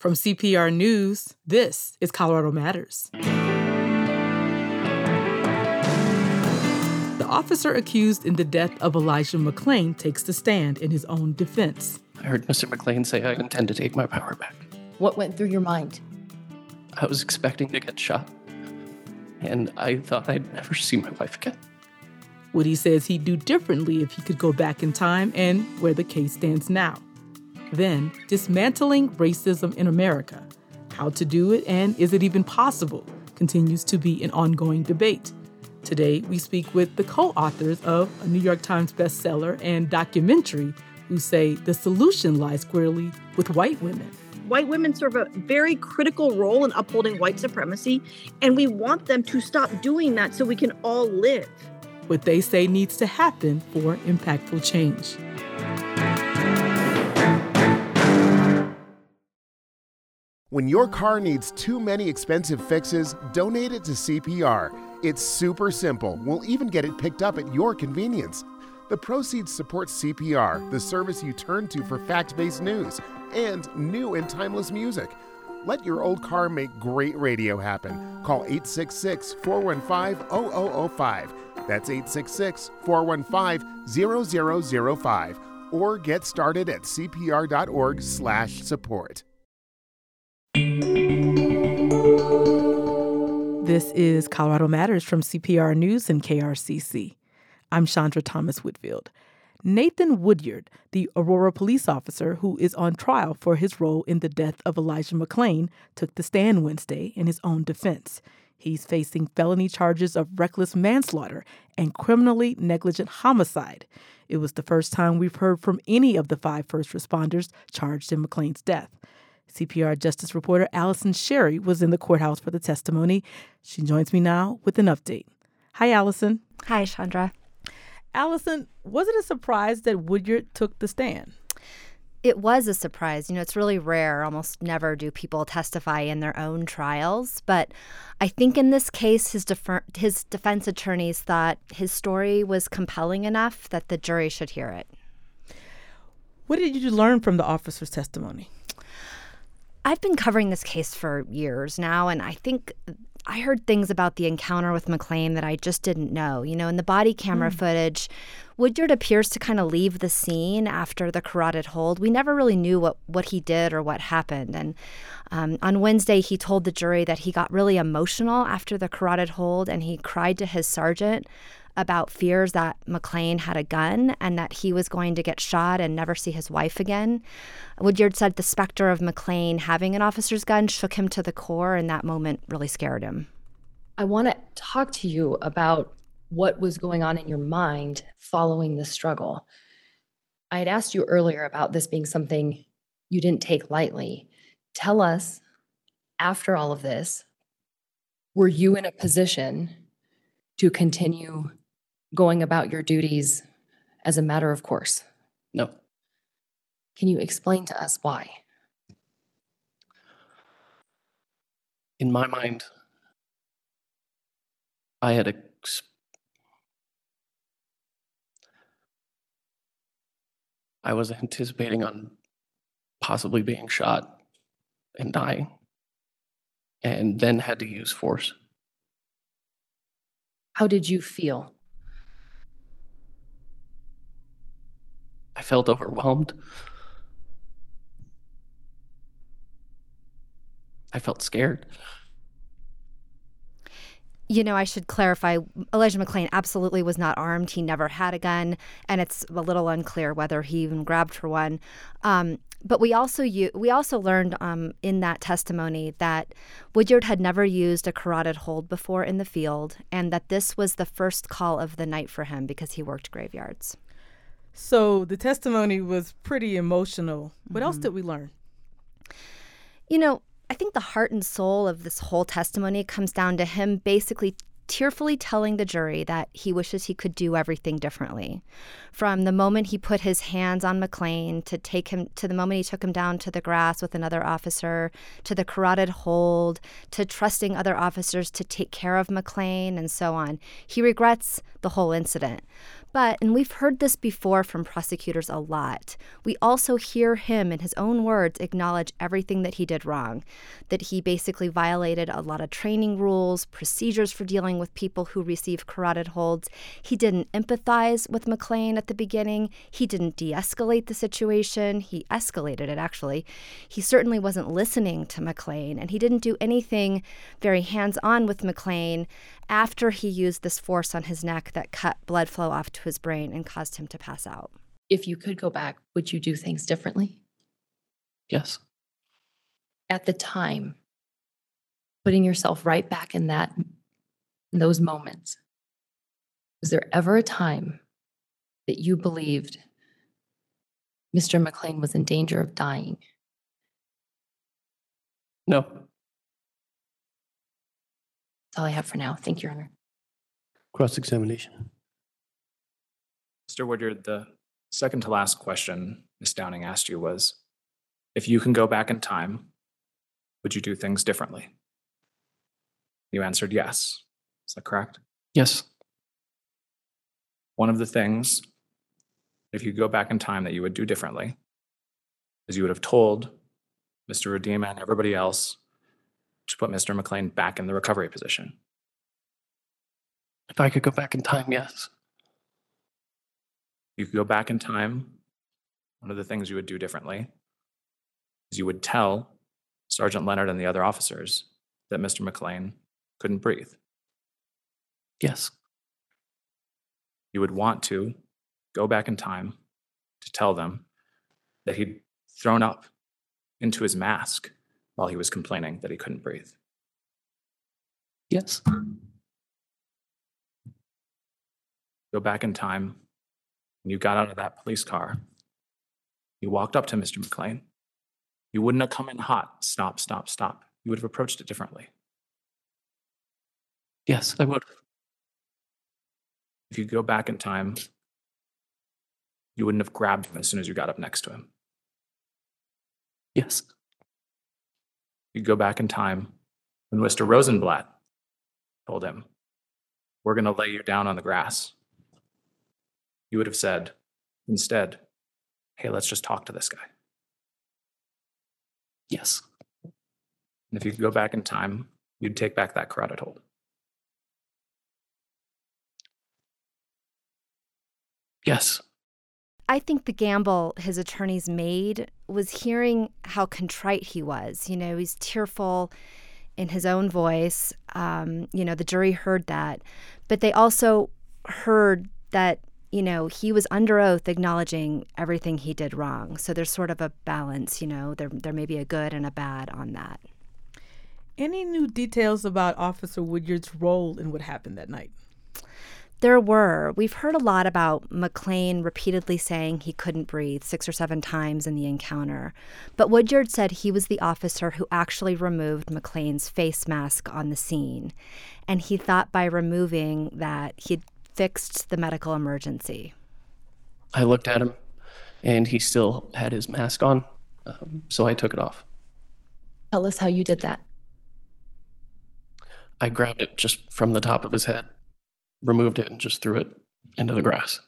From CPR News, this is Colorado Matters. The officer accused in the death of Elijah McClain takes the stand in his own defense. I heard Mr. McClain say I intend to take my power back. What went through your mind? I was expecting to get shot, and I thought I'd never see my wife again. Woody says he'd do differently if he could go back in time and where the case stands now. Then, dismantling racism in America. How to do it and is it even possible continues to be an ongoing debate. Today, we speak with the co authors of a New York Times bestseller and documentary who say the solution lies squarely with white women. White women serve a very critical role in upholding white supremacy, and we want them to stop doing that so we can all live. What they say needs to happen for impactful change. When your car needs too many expensive fixes, donate it to CPR. It's super simple. We'll even get it picked up at your convenience. The proceeds support CPR, the service you turn to for fact based news and new and timeless music. Let your old car make great radio happen. Call 866 415 0005. That's 866 415 0005. Or get started at cpr.org slash support. This is Colorado Matters from CPR News and KRCC. I'm Chandra Thomas Whitfield. Nathan Woodyard, the Aurora police officer who is on trial for his role in the death of Elijah McClain, took the stand Wednesday in his own defense. He's facing felony charges of reckless manslaughter and criminally negligent homicide. It was the first time we've heard from any of the five first responders charged in McClain's death. CPR Justice reporter Allison Sherry was in the courthouse for the testimony. She joins me now with an update. Hi, Allison. Hi, Chandra. Allison, was it a surprise that Woodyard took the stand? It was a surprise. You know, it's really rare. Almost never do people testify in their own trials. But I think in this case, his, defer- his defense attorneys thought his story was compelling enough that the jury should hear it. What did you learn from the officer's testimony? I've been covering this case for years now, and I think I heard things about the encounter with McClain that I just didn't know. You know, in the body camera mm. footage, Woodyard appears to kind of leave the scene after the carotid hold. We never really knew what, what he did or what happened. And um, on Wednesday, he told the jury that he got really emotional after the carotid hold and he cried to his sergeant about fears that McClain had a gun and that he was going to get shot and never see his wife again. Woodyard said the specter of McClain having an officer's gun shook him to the core, and that moment really scared him. I want to talk to you about what was going on in your mind following the struggle. I had asked you earlier about this being something you didn't take lightly. Tell us, after all of this, were you in a position to continue going about your duties as a matter of course? No. Can you explain to us why? In my mind, I had ex- I was anticipating on possibly being shot and dying, and then had to use force. How did you feel? I felt overwhelmed. I felt scared. You know, I should clarify Elijah McClain absolutely was not armed. He never had a gun, and it's a little unclear whether he even grabbed for one. Um, but we also we also learned um, in that testimony that Woodyard had never used a carotid hold before in the field, and that this was the first call of the night for him because he worked graveyards. So the testimony was pretty emotional. What mm-hmm. else did we learn? You know, I think the heart and soul of this whole testimony comes down to him basically tearfully telling the jury that he wishes he could do everything differently. From the moment he put his hands on McClain to take him to the moment he took him down to the grass with another officer, to the carotid hold, to trusting other officers to take care of McClain and so on. He regrets the whole incident. But, and we've heard this before from prosecutors a lot, we also hear him, in his own words, acknowledge everything that he did wrong. That he basically violated a lot of training rules, procedures for dealing with people who receive carotid holds. He didn't empathize with McClain at the beginning. He didn't de escalate the situation. He escalated it, actually. He certainly wasn't listening to McClain, and he didn't do anything very hands on with McClain after he used this force on his neck that cut blood flow off to his brain and caused him to pass out. If you could go back, would you do things differently? Yes. At the time, putting yourself right back in that in those moments. Was there ever a time that you believed Mr. McClain was in danger of dying? No. That's all I have for now. Thank you, Your Honor. Cross examination. Mr. Woodyard, the second to last question Ms. Downing asked you was if you can go back in time, would you do things differently? You answered yes. Is that correct? Yes. One of the things, if you go back in time, that you would do differently is you would have told Mr. Roedema and everybody else to put Mr. McClain back in the recovery position. If I could go back in time, yes. You could go back in time. One of the things you would do differently is you would tell Sergeant Leonard and the other officers that Mr. McClain couldn't breathe. Yes. You would want to go back in time to tell them that he'd thrown up into his mask while he was complaining that he couldn't breathe. Yes. Go back in time. When you got out of that police car, you walked up to Mr. McClain. You wouldn't have come in hot, stop, stop, stop. You would have approached it differently. Yes, I would. If you go back in time, you wouldn't have grabbed him as soon as you got up next to him. Yes. You go back in time when Mr. Rosenblatt told him, We're going to lay you down on the grass. You would have said, instead, Hey, let's just talk to this guy. Yes. And if you could go back in time, you'd take back that carotid hold. Yes. I think the gamble his attorneys made was hearing how contrite he was. You know, he's tearful in his own voice. Um, you know, the jury heard that. But they also heard that, you know, he was under oath acknowledging everything he did wrong. So there's sort of a balance, you know, there, there may be a good and a bad on that. Any new details about Officer Woodyard's role in what happened that night? There were. We've heard a lot about McClain repeatedly saying he couldn't breathe six or seven times in the encounter. But Woodyard said he was the officer who actually removed McClain's face mask on the scene. And he thought by removing that he'd fixed the medical emergency. I looked at him and he still had his mask on. Um, so I took it off. Tell us how you did that. I grabbed it just from the top of his head, removed it, and just threw it into the grass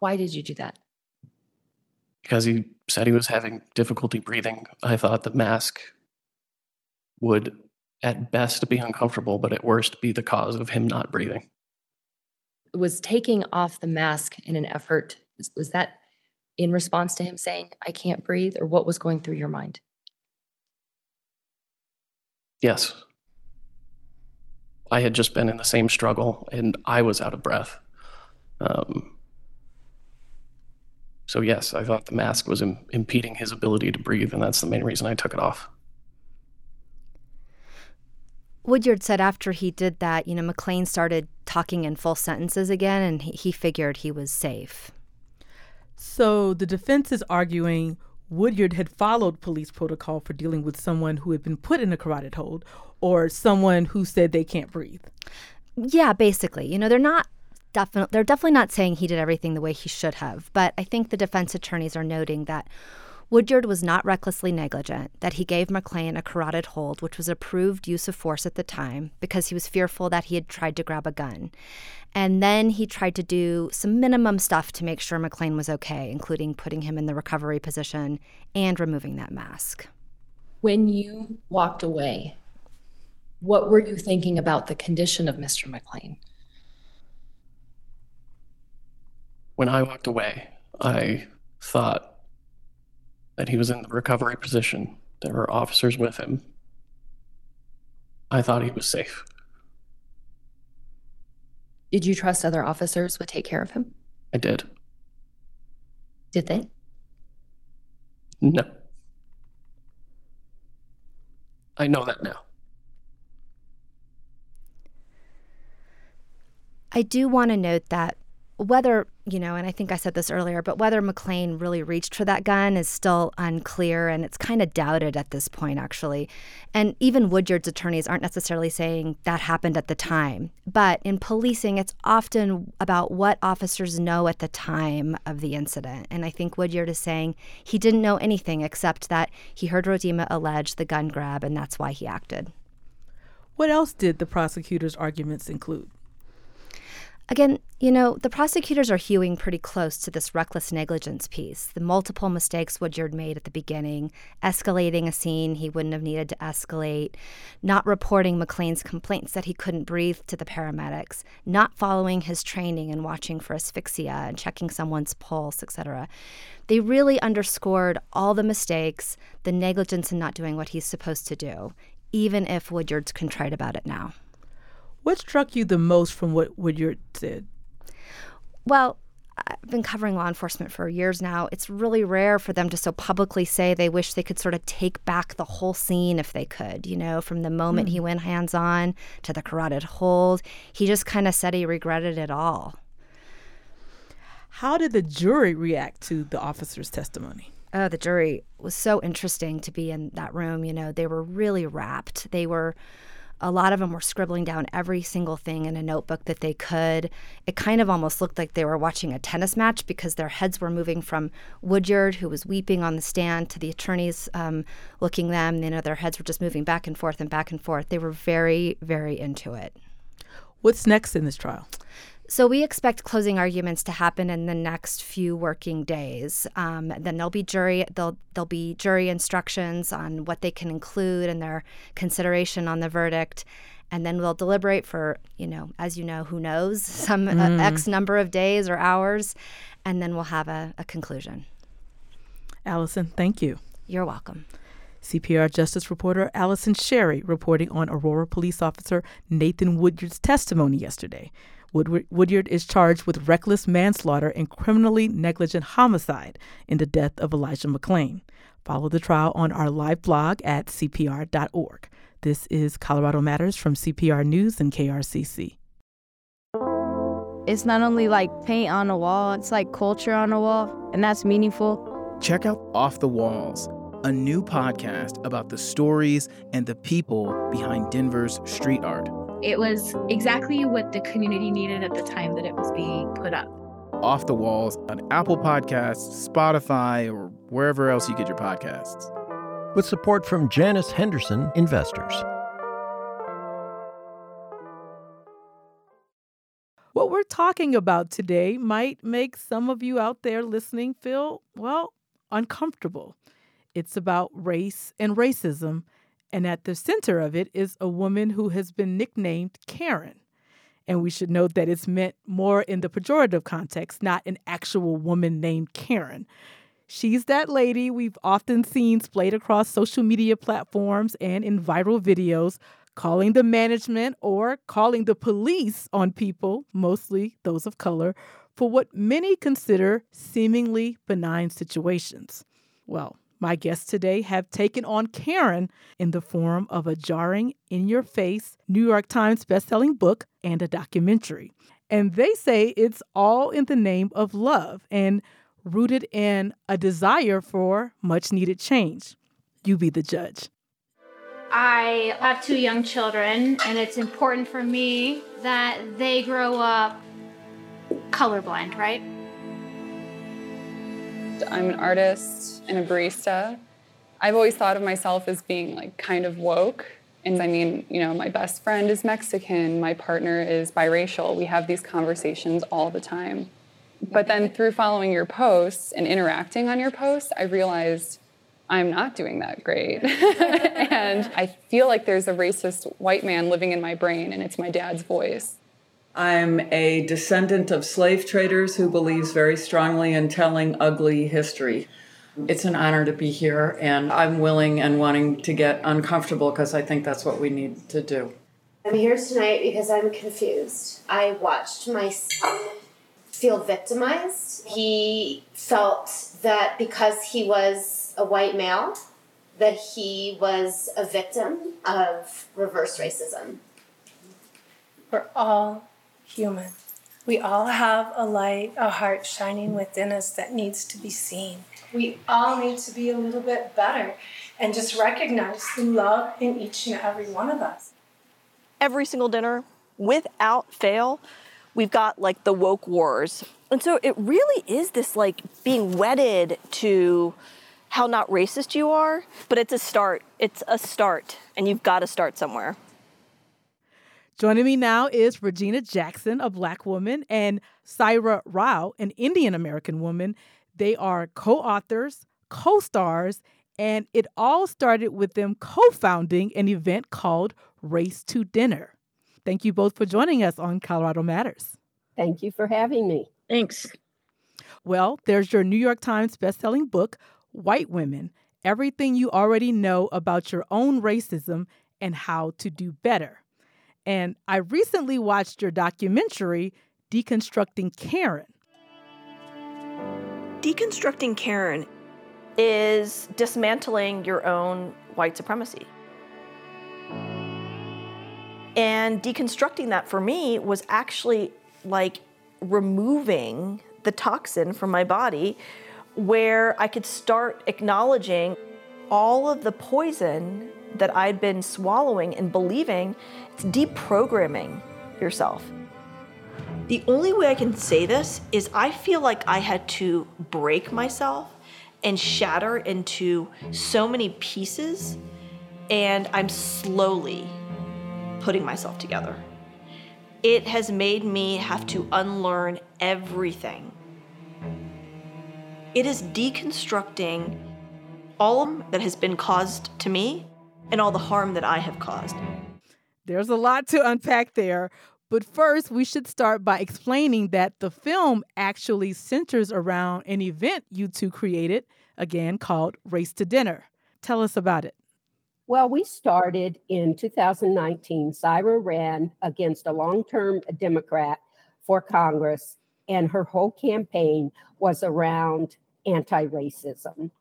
Why did you do that? because he said he was having difficulty breathing. I thought the mask would, at best, be uncomfortable, but at worst, be the cause of him not breathing. Was taking off the mask in an effort, was- was that in response to him saying, I can't breathe, or what was going through your mind? Yes. I had just been in the same struggle and I was out of breath. Um, so, yes, I thought the mask was Im- impeding his ability to breathe, and that's the main reason I took it off. Woodyard said after he did that, you know, McClain started talking in full sentences again, and he, he figured he was safe. So the defense is arguing Woodyard had followed police protocol for dealing with someone who had been put in a carotid hold or someone who said they can't breathe. Yeah, basically. You know, they're not definitely they're definitely not saying he did everything the way he should have, but I think the defense attorneys are noting that Woodyard was not recklessly negligent, that he gave McClain a carotid hold, which was approved use of force at the time because he was fearful that he had tried to grab a gun. And then he tried to do some minimum stuff to make sure McClain was okay, including putting him in the recovery position and removing that mask. When you walked away, what were you thinking about the condition of Mr. McClain? When I walked away, I thought that he was in the recovery position. There were officers with him. I thought he was safe. Did you trust other officers would take care of him? I did. Did they? No. I know that now. I do want to note that whether, you know, and I think I said this earlier, but whether McClain really reached for that gun is still unclear and it's kind of doubted at this point, actually. And even Woodyard's attorneys aren't necessarily saying that happened at the time. But in policing, it's often about what officers know at the time of the incident. And I think Woodyard is saying he didn't know anything except that he heard Roedema allege the gun grab and that's why he acted. What else did the prosecutor's arguments include? Again, you know, the prosecutors are hewing pretty close to this reckless negligence piece. The multiple mistakes Woodyard made at the beginning, escalating a scene he wouldn't have needed to escalate, not reporting McClain's complaints that he couldn't breathe to the paramedics, not following his training and watching for asphyxia and checking someone's pulse, etc. They really underscored all the mistakes, the negligence in not doing what he's supposed to do, even if Woodyard's contrite about it now. What struck you the most from what Woodyard said? Well, I've been covering law enforcement for years now. It's really rare for them to so publicly say they wish they could sort of take back the whole scene if they could, you know, from the moment mm. he hmm. went hands on to the carotid hold. He just kind of said he regretted it all. How did the jury react to the officer's testimony? Oh, the jury was so interesting to be in that room. You know, they were really rapt. They were a lot of them were scribbling down every single thing in a notebook that they could. It kind of almost looked like they were watching a tennis match because their heads were moving from Woodyard, who was weeping on the stand, to the attorneys um, looking them. You know, their heads were just moving back and forth and back and forth. They were very, very into it. What's next in this trial? So we expect closing arguments to happen in the next few working days. Um, then there'll be jury there'll there'll be jury instructions on what they can include and their consideration on the verdict, and then we'll deliberate for you know as you know who knows some uh, mm. uh, x number of days or hours, and then we'll have a, a conclusion. Allison, thank you. You're welcome. CPR Justice reporter Allison Sherry reporting on Aurora police officer Nathan Woodyard's testimony yesterday. Woodyard is charged with reckless manslaughter and criminally negligent homicide in the death of Elijah McClain. Follow the trial on our live blog at cpr.org. This is Colorado Matters from CPR News and KRCC. It's not only like paint on a wall, it's like culture on a wall, and that's meaningful. Check out Off the Walls, a new podcast about the stories and the people behind Denver's street art. It was exactly what the community needed at the time that it was being put up. Off the Walls on Apple Podcasts, Spotify, or wherever else you get your podcasts. With support from Janus Henderson Investors. What we're talking about today might make some of you out there listening feel, well, uncomfortable. It's about race and racism and at the center of it is a woman who has been nicknamed Karen. And we should note that it's meant more in the pejorative context, not an actual woman named Karen. She's that lady we've often seen splayed across social media platforms and in viral videos, calling the management or calling the police on people, mostly those of color, for what many consider seemingly benign situations. Well, my guests today have taken on Karen in the form of a jarring, in your face New York Times bestselling book and a documentary. And they say it's all in the name of love and rooted in a desire for much needed change. You be the judge. I have two young children, and it's important for me that they grow up colorblind, right? I'm an artist and a barista. I've always thought of myself as being like kind of woke. And I mean, you know, my best friend is Mexican, my partner is biracial. We have these conversations all the time. But then through following your posts and interacting on your posts, I realized I'm not doing that great. and I feel like there's a racist white man living in my brain, and it's my dad's voice. I'm a descendant of slave traders who believes very strongly in telling ugly history. It's an honor to be here, and I'm willing and wanting to get uncomfortable because I think that's what we need to do. I'm here tonight because I'm confused. I watched my son feel victimized. He felt that because he was a white male that he was a victim of reverse racism. We're all human. We all have a light, a heart shining within us that needs to be seen. We all need to be a little bit better and just recognize the love in each and every one of us. Every single dinner, without fail, we've got like the woke wars. And so it really is this like being wedded to how not racist you are, but it's a start. It's a start, and you've got to start somewhere. Joining me now is Regina Jackson, a black woman, and Saira Rao, an Indian American woman. They are co authors, co stars, and it all started with them co founding an event called Race to Dinner. Thank you both for joining us on Colorado Matters. Thank you for having me. Thanks. Well, there's your New York Times bestselling book, white women everything you already know about your own racism and how to do better. And I recently watched your documentary, Deconstructing Karen. Deconstructing Karen is dismantling your own white supremacy. And deconstructing that for me was actually like removing the toxin from my body where I could start acknowledging all of the poison that I'd been swallowing and believing. It's deprogramming yourself. The only way I can say this is I feel like I had to break myself and shatter into so many pieces, and I'm slowly putting myself together. It has made me have to unlearn everything it is deconstructing all that has been caused to me and all the harm that I have caused. There's a lot to unpack there. But first, we should start by explaining that the film actually centers around an event you two created, again called Race to Dinner. Tell us about it. Well, we started in 2019. Saira ran against a long term Democrat for Congress, and her whole campaign was around anti racism.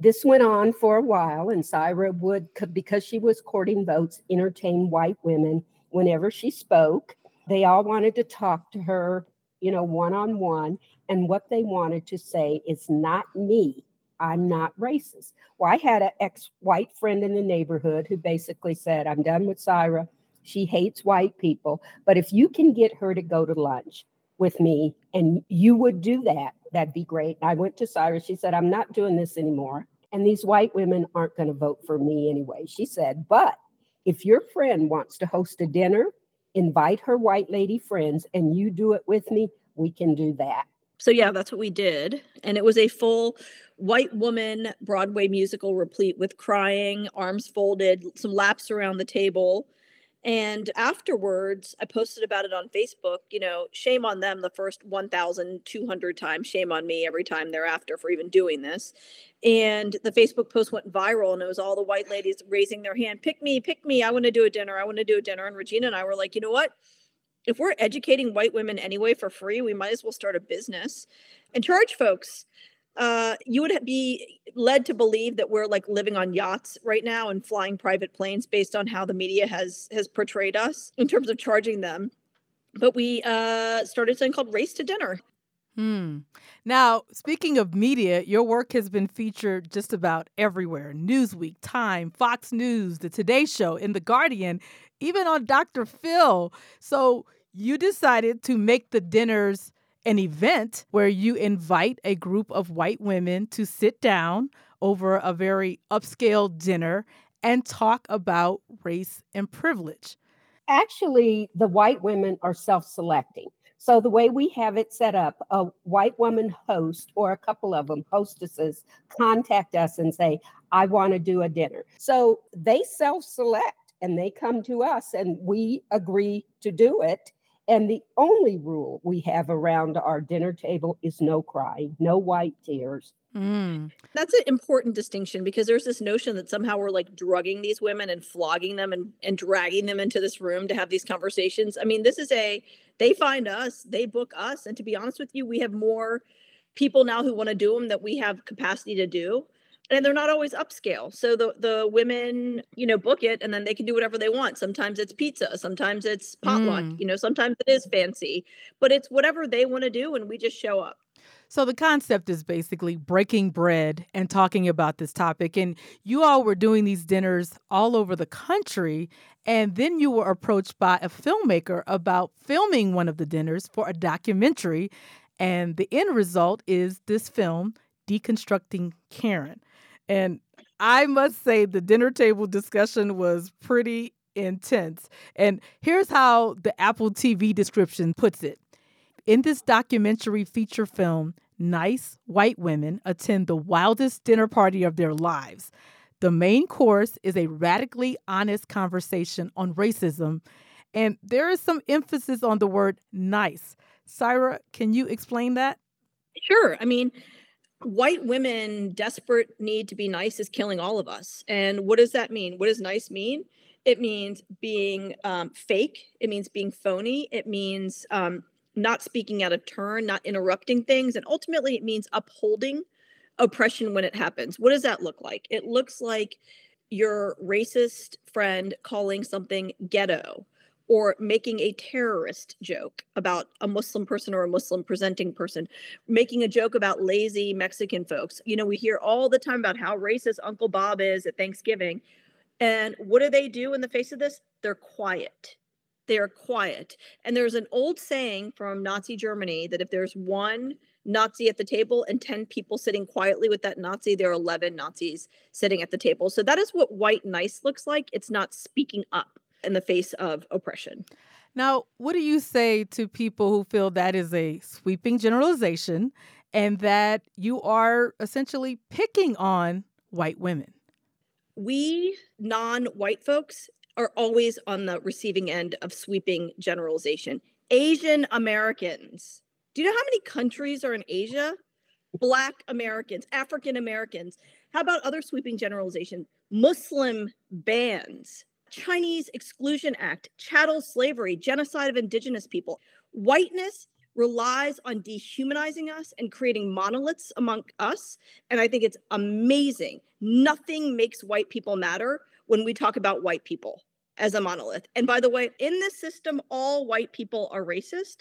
This went on for a while, and Saira would, because she was courting votes, entertain white women whenever she spoke. They all wanted to talk to her, you know, one on one. And what they wanted to say is not me. I'm not racist. Well, I had an ex white friend in the neighborhood who basically said, I'm done with Saira. She hates white people. But if you can get her to go to lunch with me and you would do that, that'd be great. I went to Cyrus. She said, I'm not doing this anymore. And these white women aren't going to vote for me anyway. She said, but if your friend wants to host a dinner, invite her white lady friends and you do it with me, we can do that. So, yeah, that's what we did. And it was a full white woman Broadway musical, replete with crying, arms folded, some laps around the table. And afterwards, I posted about it on Facebook. You know, shame on them the first 1,200 times, shame on me every time thereafter for even doing this. And the Facebook post went viral, and it was all the white ladies raising their hand pick me, pick me. I want to do a dinner. I want to do a dinner. And Regina and I were like, you know what? If we're educating white women anyway for free, we might as well start a business and charge folks uh, you would be led to believe that we're like living on yachts right now and flying private planes based on how the media has has portrayed us in terms of charging them. But we uh, started something called Race to Dinner. Hmm. Now, speaking of media, your work has been featured just about everywhere Newsweek, Time, Fox News, The Today Show, in The Guardian, even on Dr. Phil. So you decided to make the dinners an event where you invite a group of white women to sit down over a very upscale dinner and talk about race and privilege. Actually, the white women are self selecting. So, the way we have it set up, a white woman host or a couple of them, hostesses, contact us and say, I want to do a dinner. So, they self select and they come to us and we agree to do it. And the only rule we have around our dinner table is no crying, no white tears. Mm. That's an important distinction because there's this notion that somehow we're like drugging these women and flogging them and, and dragging them into this room to have these conversations. I mean, this is a, they find us, they book us. And to be honest with you, we have more people now who want to do them that we have capacity to do and they're not always upscale. So the the women you know book it and then they can do whatever they want. Sometimes it's pizza sometimes it's potluck mm. you know sometimes it is fancy but it's whatever they want to do and we just show up. So the concept is basically breaking bread and talking about this topic and you all were doing these dinners all over the country and then you were approached by a filmmaker about filming one of the dinners for a documentary and the end result is this film deconstructing karen and I must say, the dinner table discussion was pretty intense. And here's how the Apple TV description puts it In this documentary feature film, nice white women attend the wildest dinner party of their lives. The main course is a radically honest conversation on racism, and there is some emphasis on the word nice. Saira, can you explain that? Sure. I mean, white women desperate need to be nice is killing all of us. And what does that mean? What does nice mean? It means being um, fake. It means being phony. It means um, not speaking out of turn, not interrupting things. And ultimately, it means upholding oppression when it happens. What does that look like? It looks like your racist friend calling something ghetto or making a terrorist joke about a Muslim person or a Muslim presenting person, making a joke about lazy Mexican folks. You know, we hear all the time about how racist Uncle Bob is at Thanksgiving. And what do they do in the face of this? They're quiet. They are quiet. And there's an old saying from Nazi Germany that if there's one Nazi at the table and 10 people sitting quietly with that Nazi, there are 11 Nazis sitting at the table. So that is what white nice looks like. It's not speaking up in the face of oppression. Now, what do you say to people who feel that is a sweeping generalization and that you are essentially picking on white women? We non white folks are always on the receiving end of sweeping generalization. Asian Americans. Do you know how many countries are in Asia? Black Americans, African Americans. How about other sweeping generalization? Muslim bans, Chinese Exclusion Act, chattel slavery, genocide of indigenous people. Whiteness relies on dehumanizing us and creating monoliths among us. And I think it's amazing. Nothing makes white people matter when we talk about white people as a monolith. And by the way, in this system, all white people are racist.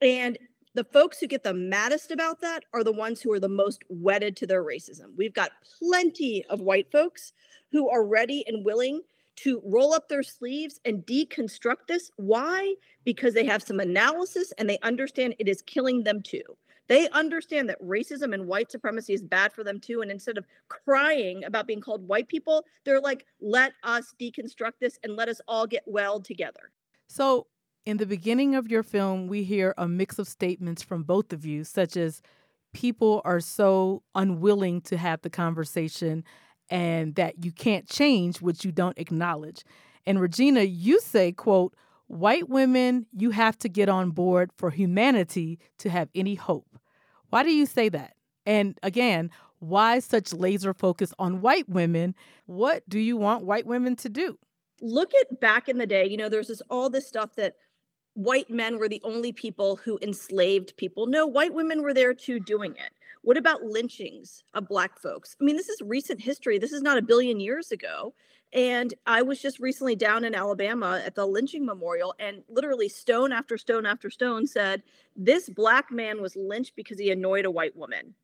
And the folks who get the maddest about that are the ones who are the most wedded to their racism. We've got plenty of white folks who are ready and willing to roll up their sleeves and deconstruct this. Why? Because they have some analysis and they understand it is killing them too. They understand that racism and white supremacy is bad for them too. And instead of crying about being called white people, they're like, let us deconstruct this and let us all get well together. So, in the beginning of your film, we hear a mix of statements from both of you, such as people are so unwilling to have the conversation and that you can't change what you don't acknowledge. And Regina, you say, quote, white women, you have to get on board for humanity to have any hope. Why do you say that? And again, why such laser focus on white women? What do you want white women to do? Look at back in the day, you know, there's this all this stuff that white men were the only people who enslaved people. No, white women were there too doing it. What about lynchings of Black folks? I mean, this is recent history. This is not a billion years ago. And I was just recently down in Alabama at the lynching memorial, and literally stone after stone after stone said, This black man was lynched because he annoyed a white woman.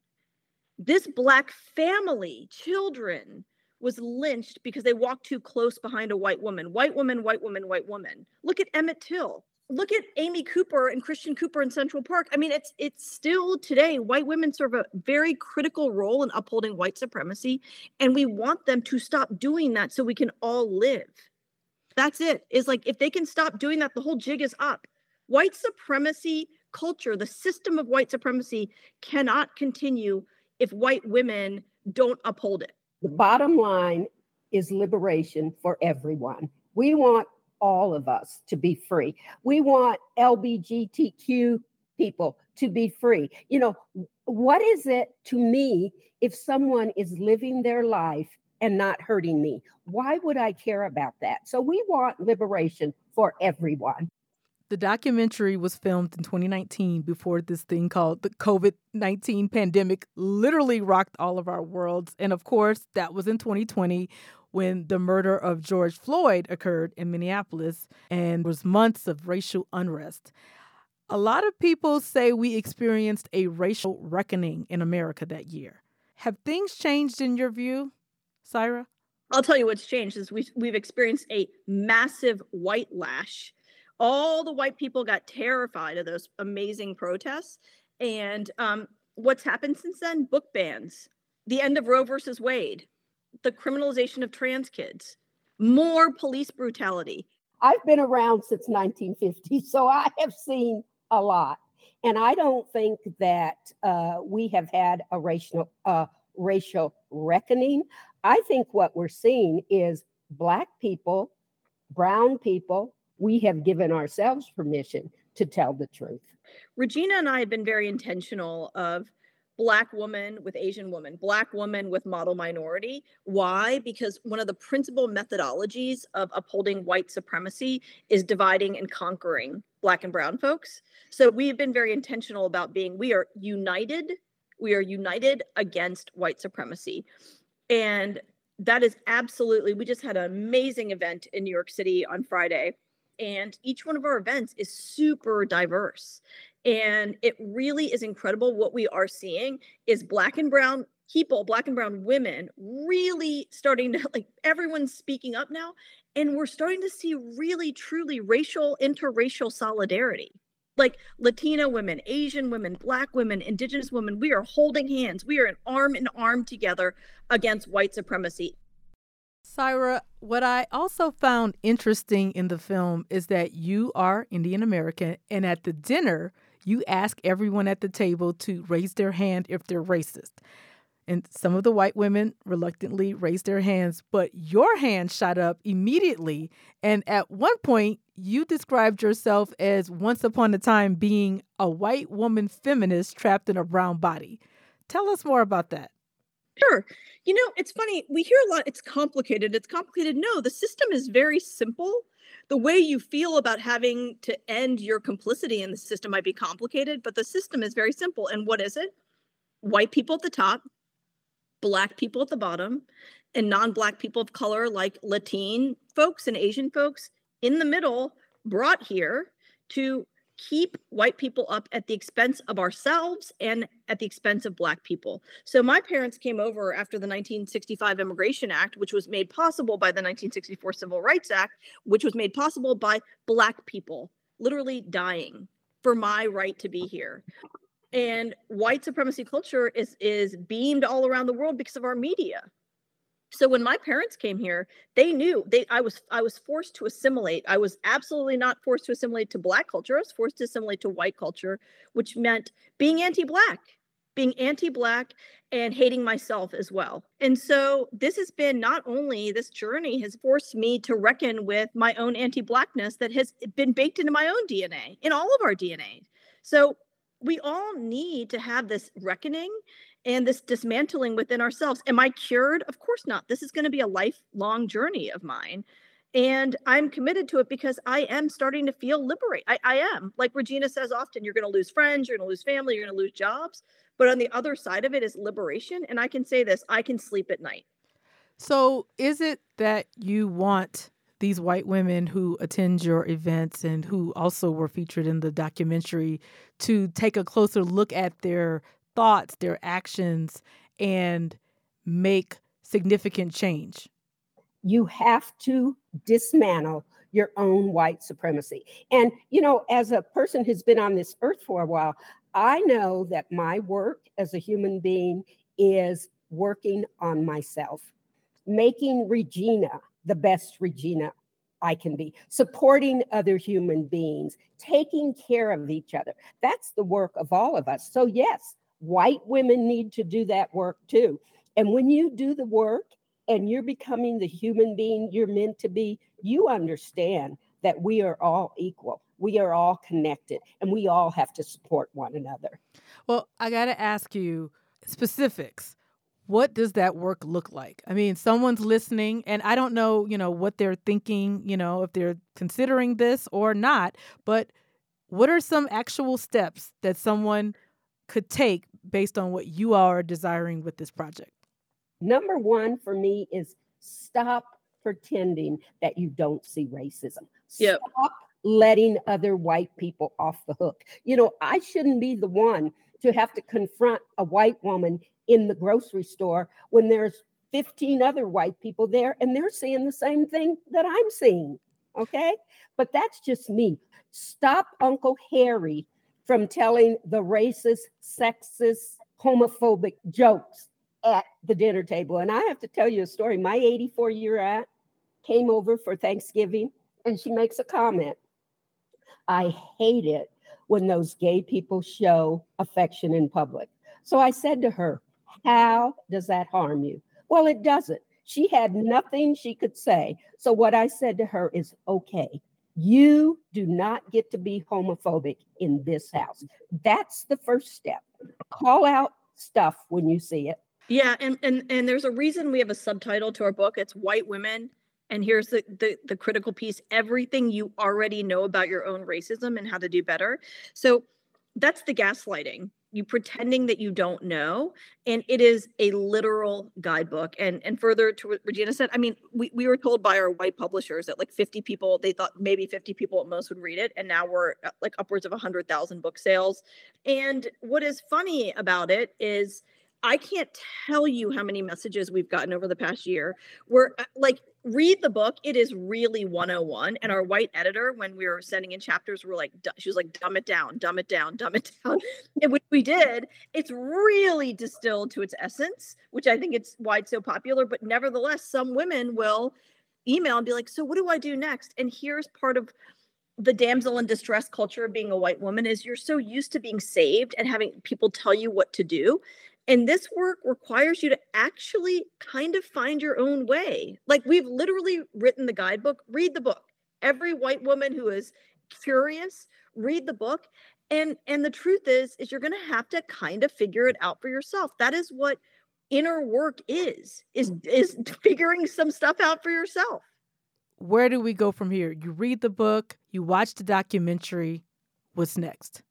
This black family, children, was lynched because they walked too close behind a white woman. White woman, white woman, white woman. Look at Emmett Till. Look at Amy Cooper and Christian Cooper in Central Park. I mean, it's it's still today white women serve a very critical role in upholding white supremacy, and we want them to stop doing that so we can all live. That's it. Is like if they can stop doing that, the whole jig is up. White supremacy culture, the system of white supremacy cannot continue if white women don't uphold it. The bottom line is liberation for everyone. We want all of us to be free. We want LBGTQ people to be free. You know, what is it to me if someone is living their life and not hurting me? Why would I care about that? So we want liberation for everyone. The documentary was filmed in 2019 before this thing called the COVID 19 pandemic literally rocked all of our worlds. And of course, that was in 2020 when the murder of George Floyd occurred in Minneapolis and was months of racial unrest. A lot of people say we experienced a racial reckoning in America that year. Have things changed in your view, Saira? I'll tell you what's changed is we, we've experienced a massive white lash all the white people got terrified of those amazing protests. And um, what's happened since then? Book bans, the end of Roe versus Wade, the criminalization of trans kids, more police brutality. I've been around since 1950, so I have seen a lot. And I don't think that uh, we have had a racial uh, racial reckoning. I think what we're seeing is Black people, Brown people, we have given ourselves permission to tell the truth. Regina and I have been very intentional of black woman with asian woman black woman with model minority. Why? Because one of the principal methodologies of upholding white supremacy is dividing and conquering black and brown folks. So we've been very intentional about being we are united we are united against white supremacy. And that is absolutely we just had an amazing event in new york city on friday. And each one of our events is super diverse and it really is incredible what we are seeing is black and brown people black and brown women really starting to like everyone's speaking up now and we're starting to see really truly racial interracial solidarity. Like latina women asian women black women indigenous women we are holding hands. We are an arm in arm together against white supremacy. Saira, what I also found interesting in the film is that you are Indian American, and at the dinner, you ask everyone at the table to raise their hand if they're racist. And some of the white women reluctantly raised their hands, but your hand shot up immediately. And at one point, you described yourself as once upon a time being a white woman feminist trapped in a brown body. Tell us more about that. Sure. You know, it's funny. We hear a lot, it's complicated. It's complicated. No, the system is very simple. The way you feel about having to end your complicity in the system might be complicated, but the system is very simple. And what is it? White people at the top, black people at the bottom, and non black people of color, like Latin folks and Asian folks in the middle, brought here to keep white people up at the expense of ourselves and at the expense of black people. So my parents came over after the 1965 Immigration Act, which was made possible by the 1964 Civil Rights Act, which was made possible by black people literally dying for my right to be here. And white supremacy culture is is beamed all around the world because of our media so when my parents came here they knew they i was i was forced to assimilate. I was absolutely not forced to assimilate to black culture. I was forced to assimilate to white culture which meant being anti-black being anti-black and hating myself as well. And so this has been not only this journey has forced me to reckon with my own anti-blackness that has been baked into my own dna in all of our dna so we all need to have this reckoning and this dismantling within ourselves. Am I cured? Of course not. This is going to be a lifelong journey of mine. And I'm committed to it because I am starting to feel liberate. I, I am. Like Regina says often, you're going to lose friends, you're going to lose family, you're going to lose jobs. But on the other side of it is liberation. And I can say this I can sleep at night. So, is it that you want these white women who attend your events and who also were featured in the documentary to take a closer look at their thoughts, their actions, and make significant change? You have to dismantle your own white supremacy. And, you know, as a person who's been on this earth for a while, I know that my work as a human being is working on myself, making Regina the best Regina I can be, supporting other human beings, taking care of each other. That's the work of all of us. So, yes, white women need to do that work too. And when you do the work and you're becoming the human being you're meant to be, you understand that we are all equal. We are all connected and we all have to support one another. Well, I got to ask you specifics what does that work look like? I mean, someone's listening and I don't know, you know, what they're thinking, you know, if they're considering this or not, but what are some actual steps that someone could take based on what you are desiring with this project? Number one for me is stop pretending that you don't see racism. Yep. Stop letting other white people off the hook. You know, I shouldn't be the one to have to confront a white woman in the grocery store when there's 15 other white people there and they're seeing the same thing that I'm seeing. Okay. But that's just me. Stop Uncle Harry from telling the racist, sexist, homophobic jokes at the dinner table. And I have to tell you a story. My 84 year aunt came over for Thanksgiving and she makes a comment. I hate it when those gay people show affection in public. So I said to her, how does that harm you? Well, it doesn't. She had nothing she could say. So what I said to her is okay, you do not get to be homophobic in this house. That's the first step. Call out stuff when you see it. Yeah, and and and there's a reason we have a subtitle to our book. It's white women and here's the, the the critical piece everything you already know about your own racism and how to do better. So that's the gaslighting you pretending that you don't know and it is a literal guidebook and and further to what regina said i mean we, we were told by our white publishers that like 50 people they thought maybe 50 people at most would read it and now we're like upwards of 100000 book sales and what is funny about it is I can't tell you how many messages we've gotten over the past year. Where uh, like read the book it is really 101 and our white editor when we were sending in chapters we were like she was like dumb it down dumb it down dumb it down. And which we did it's really distilled to its essence which i think it's why it's so popular but nevertheless some women will email and be like so what do i do next? And here's part of the damsel in distress culture of being a white woman is you're so used to being saved and having people tell you what to do and this work requires you to actually kind of find your own way. Like we've literally written the guidebook, read the book. Every white woman who is curious, read the book. And and the truth is is you're going to have to kind of figure it out for yourself. That is what inner work is is mm. is figuring some stuff out for yourself. Where do we go from here? You read the book, you watch the documentary, what's next?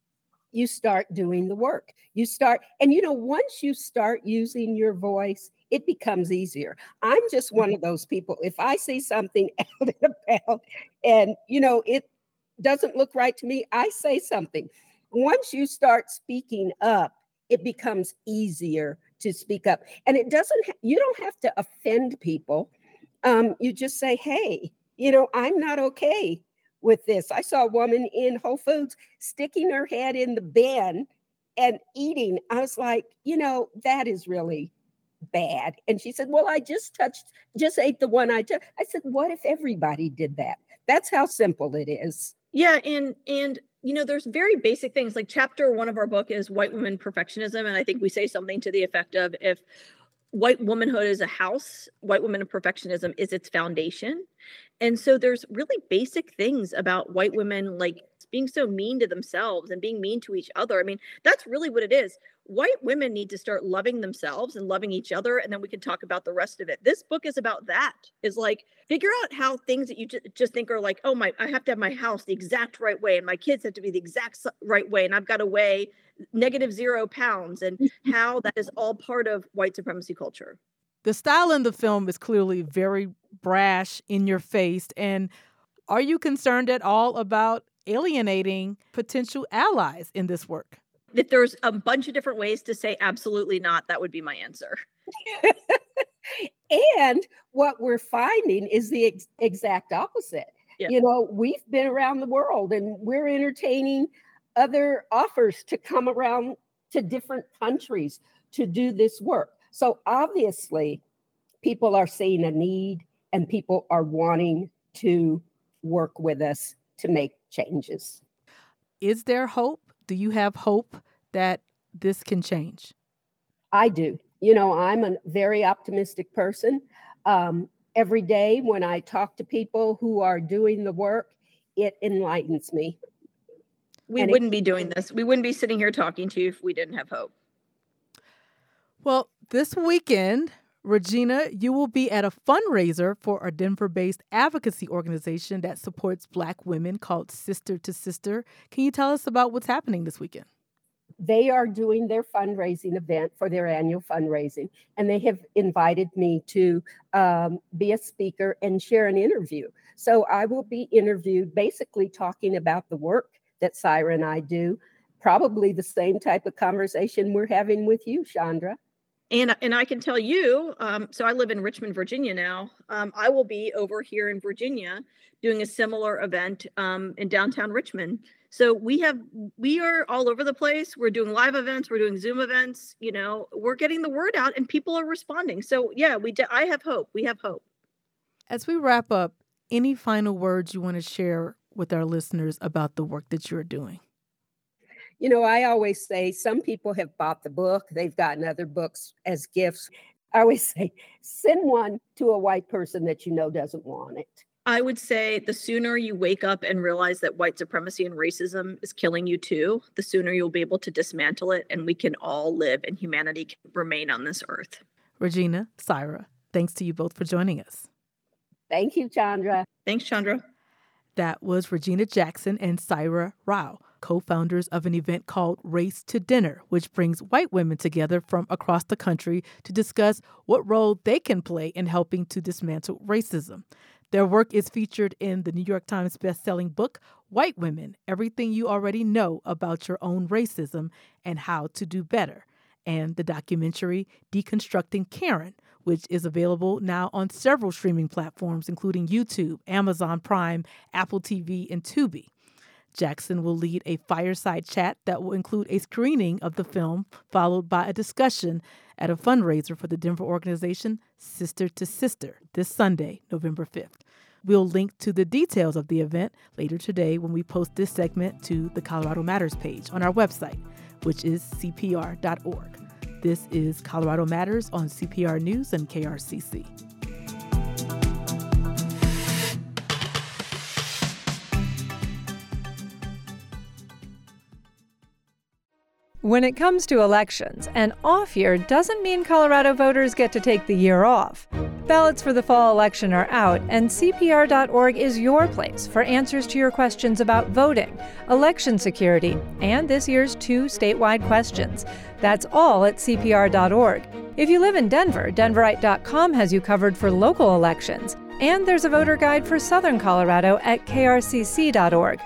You start doing the work. You start, and you know, once you start using your voice, it becomes easier. I'm just one of mm-hmm. those people. If I see something out and about and, you know, it doesn't look right to me, I say something. Once you start speaking up, it becomes easier to speak up. And it doesn't, you don't have to offend people. Um, you just say, hey, you know, I'm not okay with this. I saw a woman in Whole Foods sticking her head in the bin and eating. I was like, you know, that is really bad. And she said, Well, I just touched, just ate the one I took. I said, What if everybody did that? That's how simple it is. Yeah. And, and, you know, there's very basic things like chapter one of our book is white women perfectionism. And I think we say something to the effect of if white womanhood is a house, white woman perfectionism is its foundation. And so there's really basic things about white women like being so mean to themselves and being mean to each other. I mean, that's really what it is. White women need to start loving themselves and loving each other and then we can talk about the rest of it. This book is about that. Is like figure out how things that you just think are like, "Oh my, I have to have my house the exact right way and my kids have to be the exact right way and I've got to weigh negative 0 pounds and how that is all part of white supremacy culture. The style in the film is clearly very brash, in your face. And are you concerned at all about alienating potential allies in this work? If there's a bunch of different ways to say absolutely not, that would be my answer. and what we're finding is the ex- exact opposite. Yeah. You know, we've been around the world and we're entertaining other offers to come around to different countries to do this work. So obviously, people are seeing a need and people are wanting to work with us to make changes. Is there hope? Do you have hope that this can change? I do. You know, I'm a very optimistic person. Um, every day when I talk to people who are doing the work, it enlightens me. We and wouldn't it, be doing this. We wouldn't be sitting here talking to you if we didn't have hope. Well, this weekend, Regina, you will be at a fundraiser for a Denver based advocacy organization that supports Black women called Sister to Sister. Can you tell us about what's happening this weekend? They are doing their fundraising event for their annual fundraising, and they have invited me to um, be a speaker and share an interview. So I will be interviewed basically talking about the work that Saira and I do, probably the same type of conversation we're having with you, Chandra and and I can tell you, um, so I live in Richmond, Virginia now. Um, I will be over here in Virginia doing a similar event um, in downtown Richmond. So we have we are all over the place. We're doing live events. We're doing Zoom events. You know, we're getting the word out, and people are responding. So yeah, we do, I have hope. We have hope. As we wrap up, any final words you want to share with our listeners about the work that you're doing? You know, I always say some people have bought the book, they've gotten other books as gifts. I always say send one to a white person that you know doesn't want it. I would say the sooner you wake up and realize that white supremacy and racism is killing you too, the sooner you'll be able to dismantle it and we can all live and humanity can remain on this earth. Regina, Saira, thanks to you both for joining us. Thank you, Chandra. Thanks, Chandra. That was Regina Jackson and Saira Rao co founders of an event called Race to Dinner, which brings white women together from across the country to discuss what role they can play in helping to dismantle racism. Their work is featured in the New York Times bestselling book, White Women Everything You Already Know About Your Own Racism and How to Do Better, and the documentary Deconstructing Karen, which is available now on several streaming platforms, including YouTube, Amazon Prime, Apple TV, and Tubi. Jackson will lead a fireside chat that will include a screening of the film, followed by a discussion at a fundraiser for the Denver organization Sister to Sister this Sunday, November 5th. We'll link to the details of the event later today when we post this segment to the Colorado Matters page on our website, which is cpr.org. This is Colorado Matters on CPR News and KRCC. When it comes to elections, an off year doesn't mean Colorado voters get to take the year off. Ballots for the fall election are out, and CPR.org is your place for answers to your questions about voting, election security, and this year's two statewide questions. That's all at CPR.org. If you live in Denver, Denverite.com has you covered for local elections, and there's a voter guide for Southern Colorado at KRCC.org.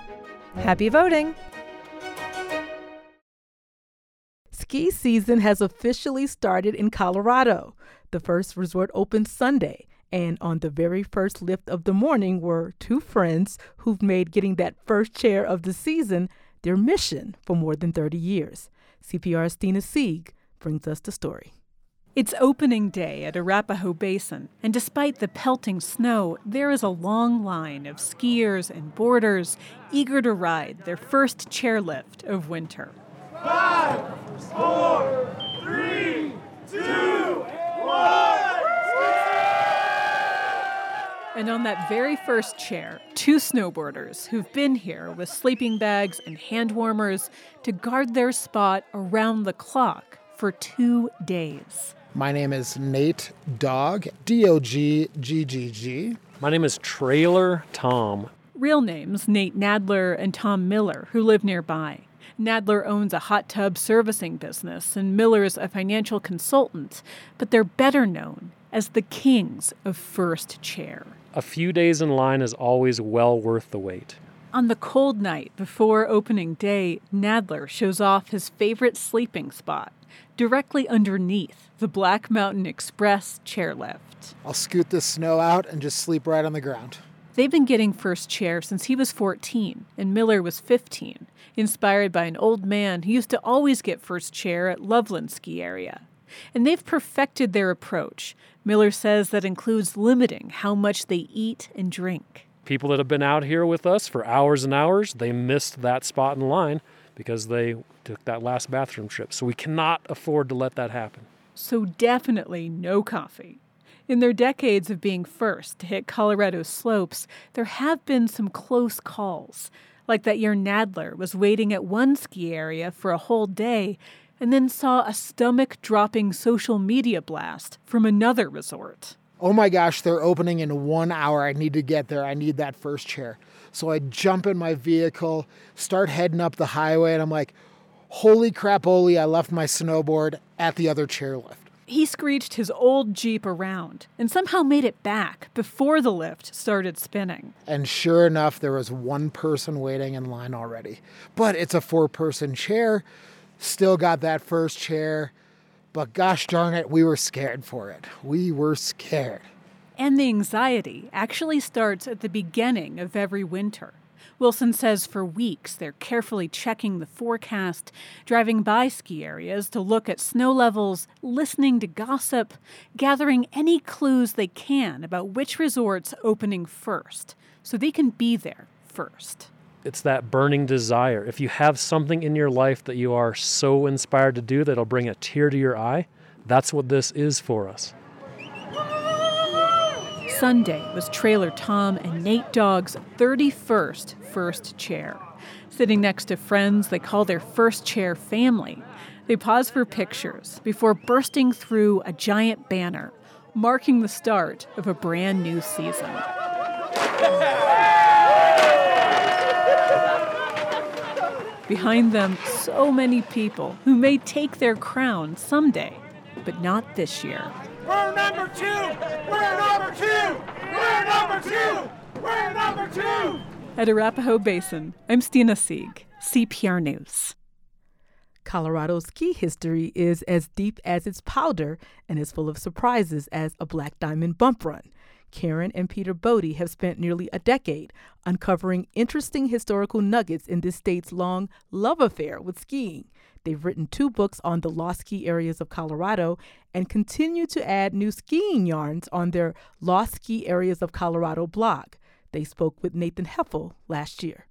Happy voting! Ski season has officially started in Colorado. The first resort opened Sunday, and on the very first lift of the morning were two friends who've made getting that first chair of the season their mission for more than 30 years. CPR's Stina Sieg brings us the story. It's opening day at Arapahoe Basin, and despite the pelting snow, there is a long line of skiers and boarders eager to ride their first chairlift of winter. Five, four, three, two, one. And on that very first chair, two snowboarders who've been here with sleeping bags and hand warmers to guard their spot around the clock for two days. My name is Nate Dog, D O G G G G. My name is Trailer Tom. Real names Nate Nadler and Tom Miller, who live nearby. Nadler owns a hot tub servicing business, and Miller's a financial consultant, but they're better known as the kings of first chair. A few days in line is always well worth the wait. On the cold night before opening day, Nadler shows off his favorite sleeping spot, directly underneath the Black Mountain Express chairlift. I'll scoot the snow out and just sleep right on the ground. They've been getting first chair since he was 14 and Miller was 15, inspired by an old man who used to always get first chair at Loveland Ski Area. And they've perfected their approach. Miller says that includes limiting how much they eat and drink. People that have been out here with us for hours and hours, they missed that spot in line because they took that last bathroom trip. So we cannot afford to let that happen. So definitely no coffee. In their decades of being first to hit Colorado's slopes, there have been some close calls, like that year Nadler was waiting at one ski area for a whole day and then saw a stomach dropping social media blast from another resort. Oh my gosh, they're opening in one hour. I need to get there. I need that first chair. So I jump in my vehicle, start heading up the highway, and I'm like, holy crap, Oli, I left my snowboard at the other chairlift. He screeched his old Jeep around and somehow made it back before the lift started spinning. And sure enough, there was one person waiting in line already. But it's a four person chair, still got that first chair. But gosh darn it, we were scared for it. We were scared. And the anxiety actually starts at the beginning of every winter. Wilson says for weeks they're carefully checking the forecast, driving by ski areas to look at snow levels, listening to gossip, gathering any clues they can about which resort's opening first, so they can be there first. It's that burning desire. If you have something in your life that you are so inspired to do that'll bring a tear to your eye, that's what this is for us. Sunday was Trailer Tom and Nate Dogg's 31st first chair. Sitting next to friends they call their first chair family, they pause for pictures before bursting through a giant banner marking the start of a brand new season. Behind them, so many people who may take their crown someday, but not this year. We're number two! We're number two! We're number two! We're number two! At Arapahoe Basin, I'm Stina Sieg, CPR News. Colorado's ski history is as deep as its powder and as full of surprises as a Black Diamond bump run. Caryn and Peter Boddie have spent nearly a decade uncovering interesting historical nuggets in this state's long love affair with skiing. They've written two books on the lost ski areas of Colorado and continue to add new skiing yarns on their Lost Ski Areas of Colorado blog. They spoke with Nathan Heffel last year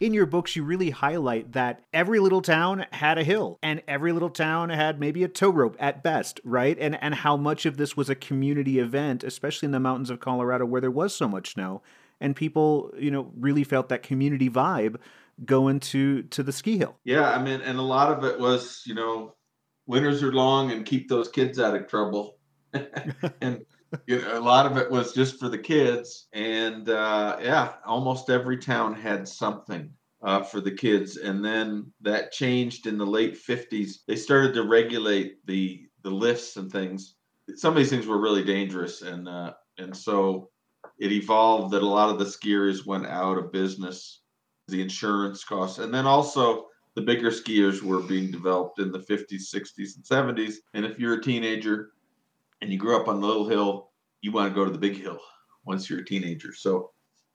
in your books, you really highlight that every little town had a hill and every little town had maybe a tow rope at best, right? And, and how much of this was a community event, especially in the mountains of Colorado where there was so much snow. And people, you know, really felt that community vibe going to, to the ski hill. Yeah. I mean, and a lot of it was, you know, winters are long and keep those kids out of trouble. and you know, a lot of it was just for the kids, and uh, yeah, almost every town had something uh, for the kids. And then that changed in the late '50s. They started to regulate the the lifts and things. Some of these things were really dangerous, and uh, and so it evolved that a lot of the skiers went out of business. The insurance costs, and then also the bigger skiers were being developed in the 50s, 60s, and 70s. And if you're a teenager and you grew up on the Little Hill, you want to go to the big hill once you're a teenager. So,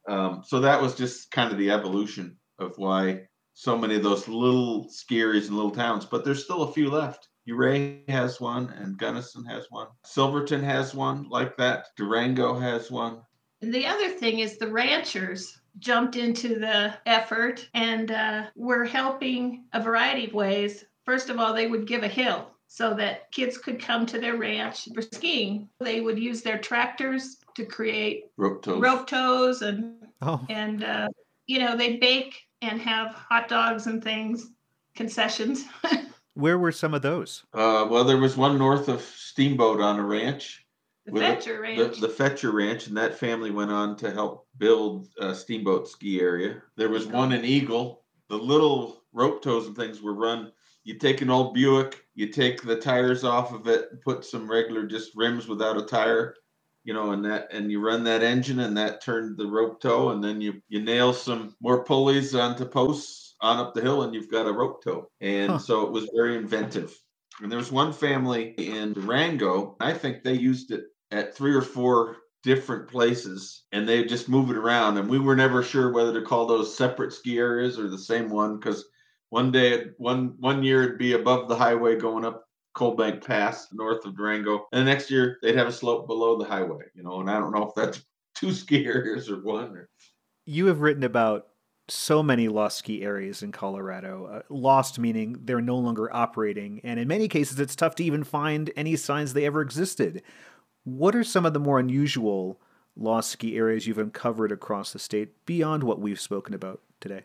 um, so that was just kind of the evolution of why so many of those little ski areas and little towns. But there's still a few left. Ouray has one, and Gunnison has one. Silverton has one like that. Durango has one. And the other thing is the ranchers jumped into the effort and uh, were helping a variety of ways. First of all, they would give a hill so that kids could come to their ranch for skiing. They would use their tractors to create rope tows, rope tows and oh. and uh, you know they bake and have hot dogs and things, concessions. Where were some of those? Uh, well, there was one north of Steamboat on a ranch. The Fetcher a, Ranch. The, the, Fetcher Ranch, and that family went on to help build a Steamboat ski area. There was one in Eagle. The little rope tows and things were run. You take an old Buick, you take the tires off of it, put some regular just rims without a tire, you know, and that and you run that engine and that turned the rope tow, and then you you nail some more pulleys onto posts on up the hill, and you've got a rope tow. And Huh. so it was very inventive. And there was one family in Durango. I think they used it at three or four different places and they just move it around and we were never sure whether to call those separate ski areas or the same one because one day one one year it'd be above the highway going up Coal Bank Pass north of Durango and the next year they'd have a slope below the highway you know and I don't know if that's two ski areas or one or You have written about so many lost ski areas in Colorado. Uh, lost meaning they're no longer operating, and in many cases, it's tough to even find any signs they ever existed. What are some of the more unusual lost ski areas you've uncovered across the state beyond what we've spoken about today?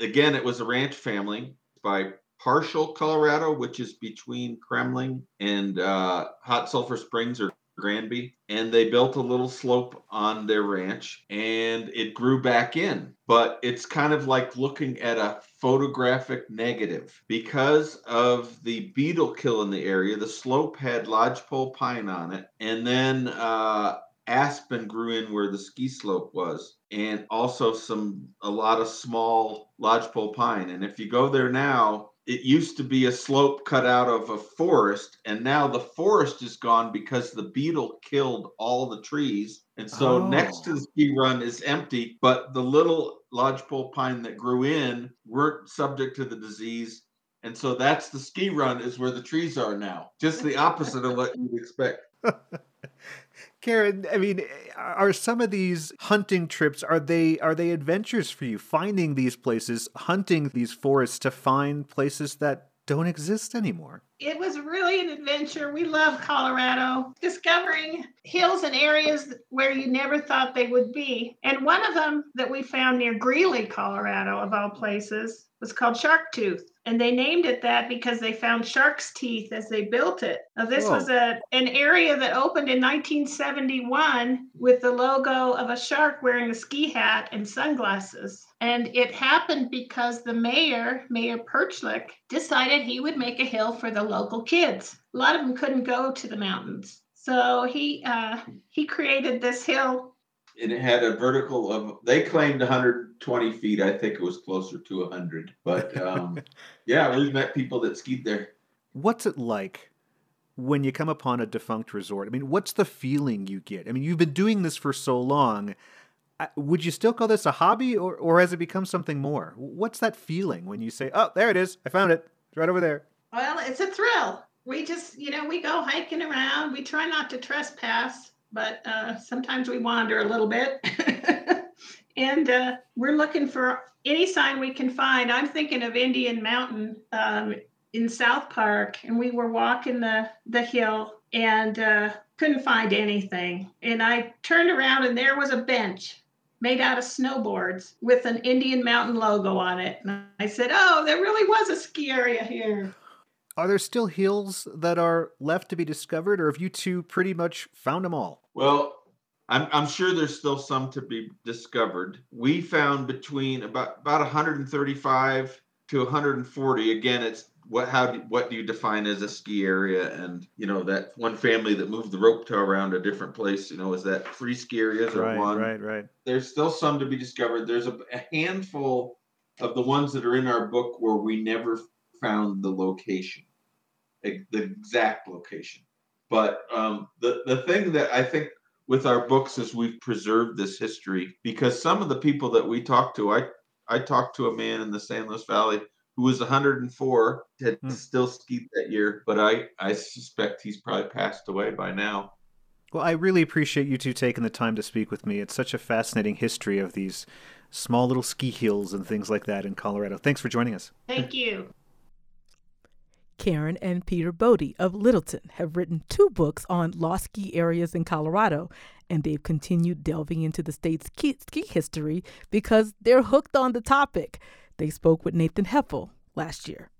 again, it was a ranch family by Parshall, Colorado, which is between Kremmling and uh, Hot Sulphur Springs or Granby. And they built a little slope on their ranch and it grew back in. But it's kind of like looking at a photographic negative. Because of the beetle kill in the area, the slope had lodgepole pine on it. And then uh, aspen grew in where the ski slope was and also some a lot of small lodgepole pine and if you go there now it used to be a slope cut out of a forest and now the forest is gone because the beetle killed all the trees. And so Oh. next to oh. the ski run is empty but the little lodgepole pine that grew in weren't subject to the disease. And so that's the ski run is where the trees are now. Just the opposite of what you'd expect Caryn, I mean, are some of these hunting trips are they are they adventures for you? Finding these places, hunting these forests to find places that don't exist anymore. It was really an adventure. We love Colorado, discovering hills and areas where you never thought they would be. And one of them that we found near Greeley, Colorado, of all places, was called Shark Tooth. And they named it that because they found shark's teeth as they built it. Now, this Whoa. was a, an area that opened in 1971 with the logo of a shark wearing a ski hat and sunglasses. And it happened because the mayor, Mayor Perchlik, decided he would make a hill for the local kids. A lot of them couldn't go to the mountains. So he uh, he created this hill. And it had a vertical of they claimed 120 feet i think it was closer to 100 but um, yeah we've met people that skied there What's it like when you come upon a defunct resort? I mean, what's the feeling you get? I mean, you've been doing this for so long. Uh, Would you still call this a hobby or, or has it become something more? What's that feeling when you say, oh, there it is. I found it. It's right over there. Well, it's a thrill. We just, you know, we go hiking around. We try not to trespass, but uh, sometimes we wander a little bit. and uh, we're looking for any sign we can find. I'm thinking of Indian Mountain um, in South Park, and we were walking the, the hill and uh, couldn't find anything. And I turned around, and there was a bench made out of snowboards with an Indian Mountain logo on it. And I said, Oh, there really was a ski area here. Are there still hills that are left to be discovered or have you two pretty much found them all? well I'm, I'm sure there's still some to be discovered we found between about about 135 to 140 again it's what how do, what do you define as a ski area and you know that one family that moved the rope tow around a different place you know is that free ski areas or Right, one right, right. there's still some to be discovered. There's a, a handful of the ones that are in our book where we never found the location, the exact location. But um, the the thing that I think with our books is we've preserved this history because some of the people that we talked to, I I talked to a man in the San Luis Valley who was 104, had still skied that year, but I I suspect he's probably passed away by now. Well, I really appreciate you two taking the time to speak with me. It's such a fascinating history of these small little ski hills and things like that in Colorado. Thanks for joining us. Thank you. Caryn and Peter Boddie of Littleton have written two books on lost ski areas in Colorado, and they've continued delving into the state's ski, ski history because they're hooked on the topic. They spoke with Nathan Heffel last year.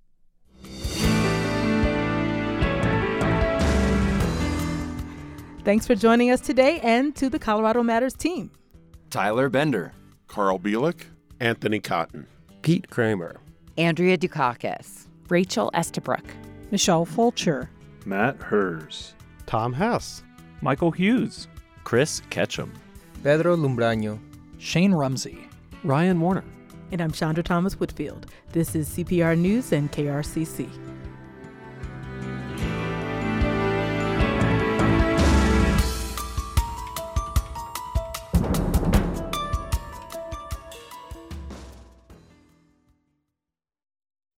Thanks for joining us today and to the Colorado Matters team. Tyler Bender, Carl Bielik, Anthony Cotton, Pete Kramer, Andrea Dukakis, Rachel Estabrook, Michelle Fulcher, Matt Hers, Tom Hess, Michael Hughes, Chris Ketchum, Pedro Lumbraño, Shane Rumsey, Ryan Warner. And I'm Chandra Thomas Whitfield. This is CPR News and KRCC.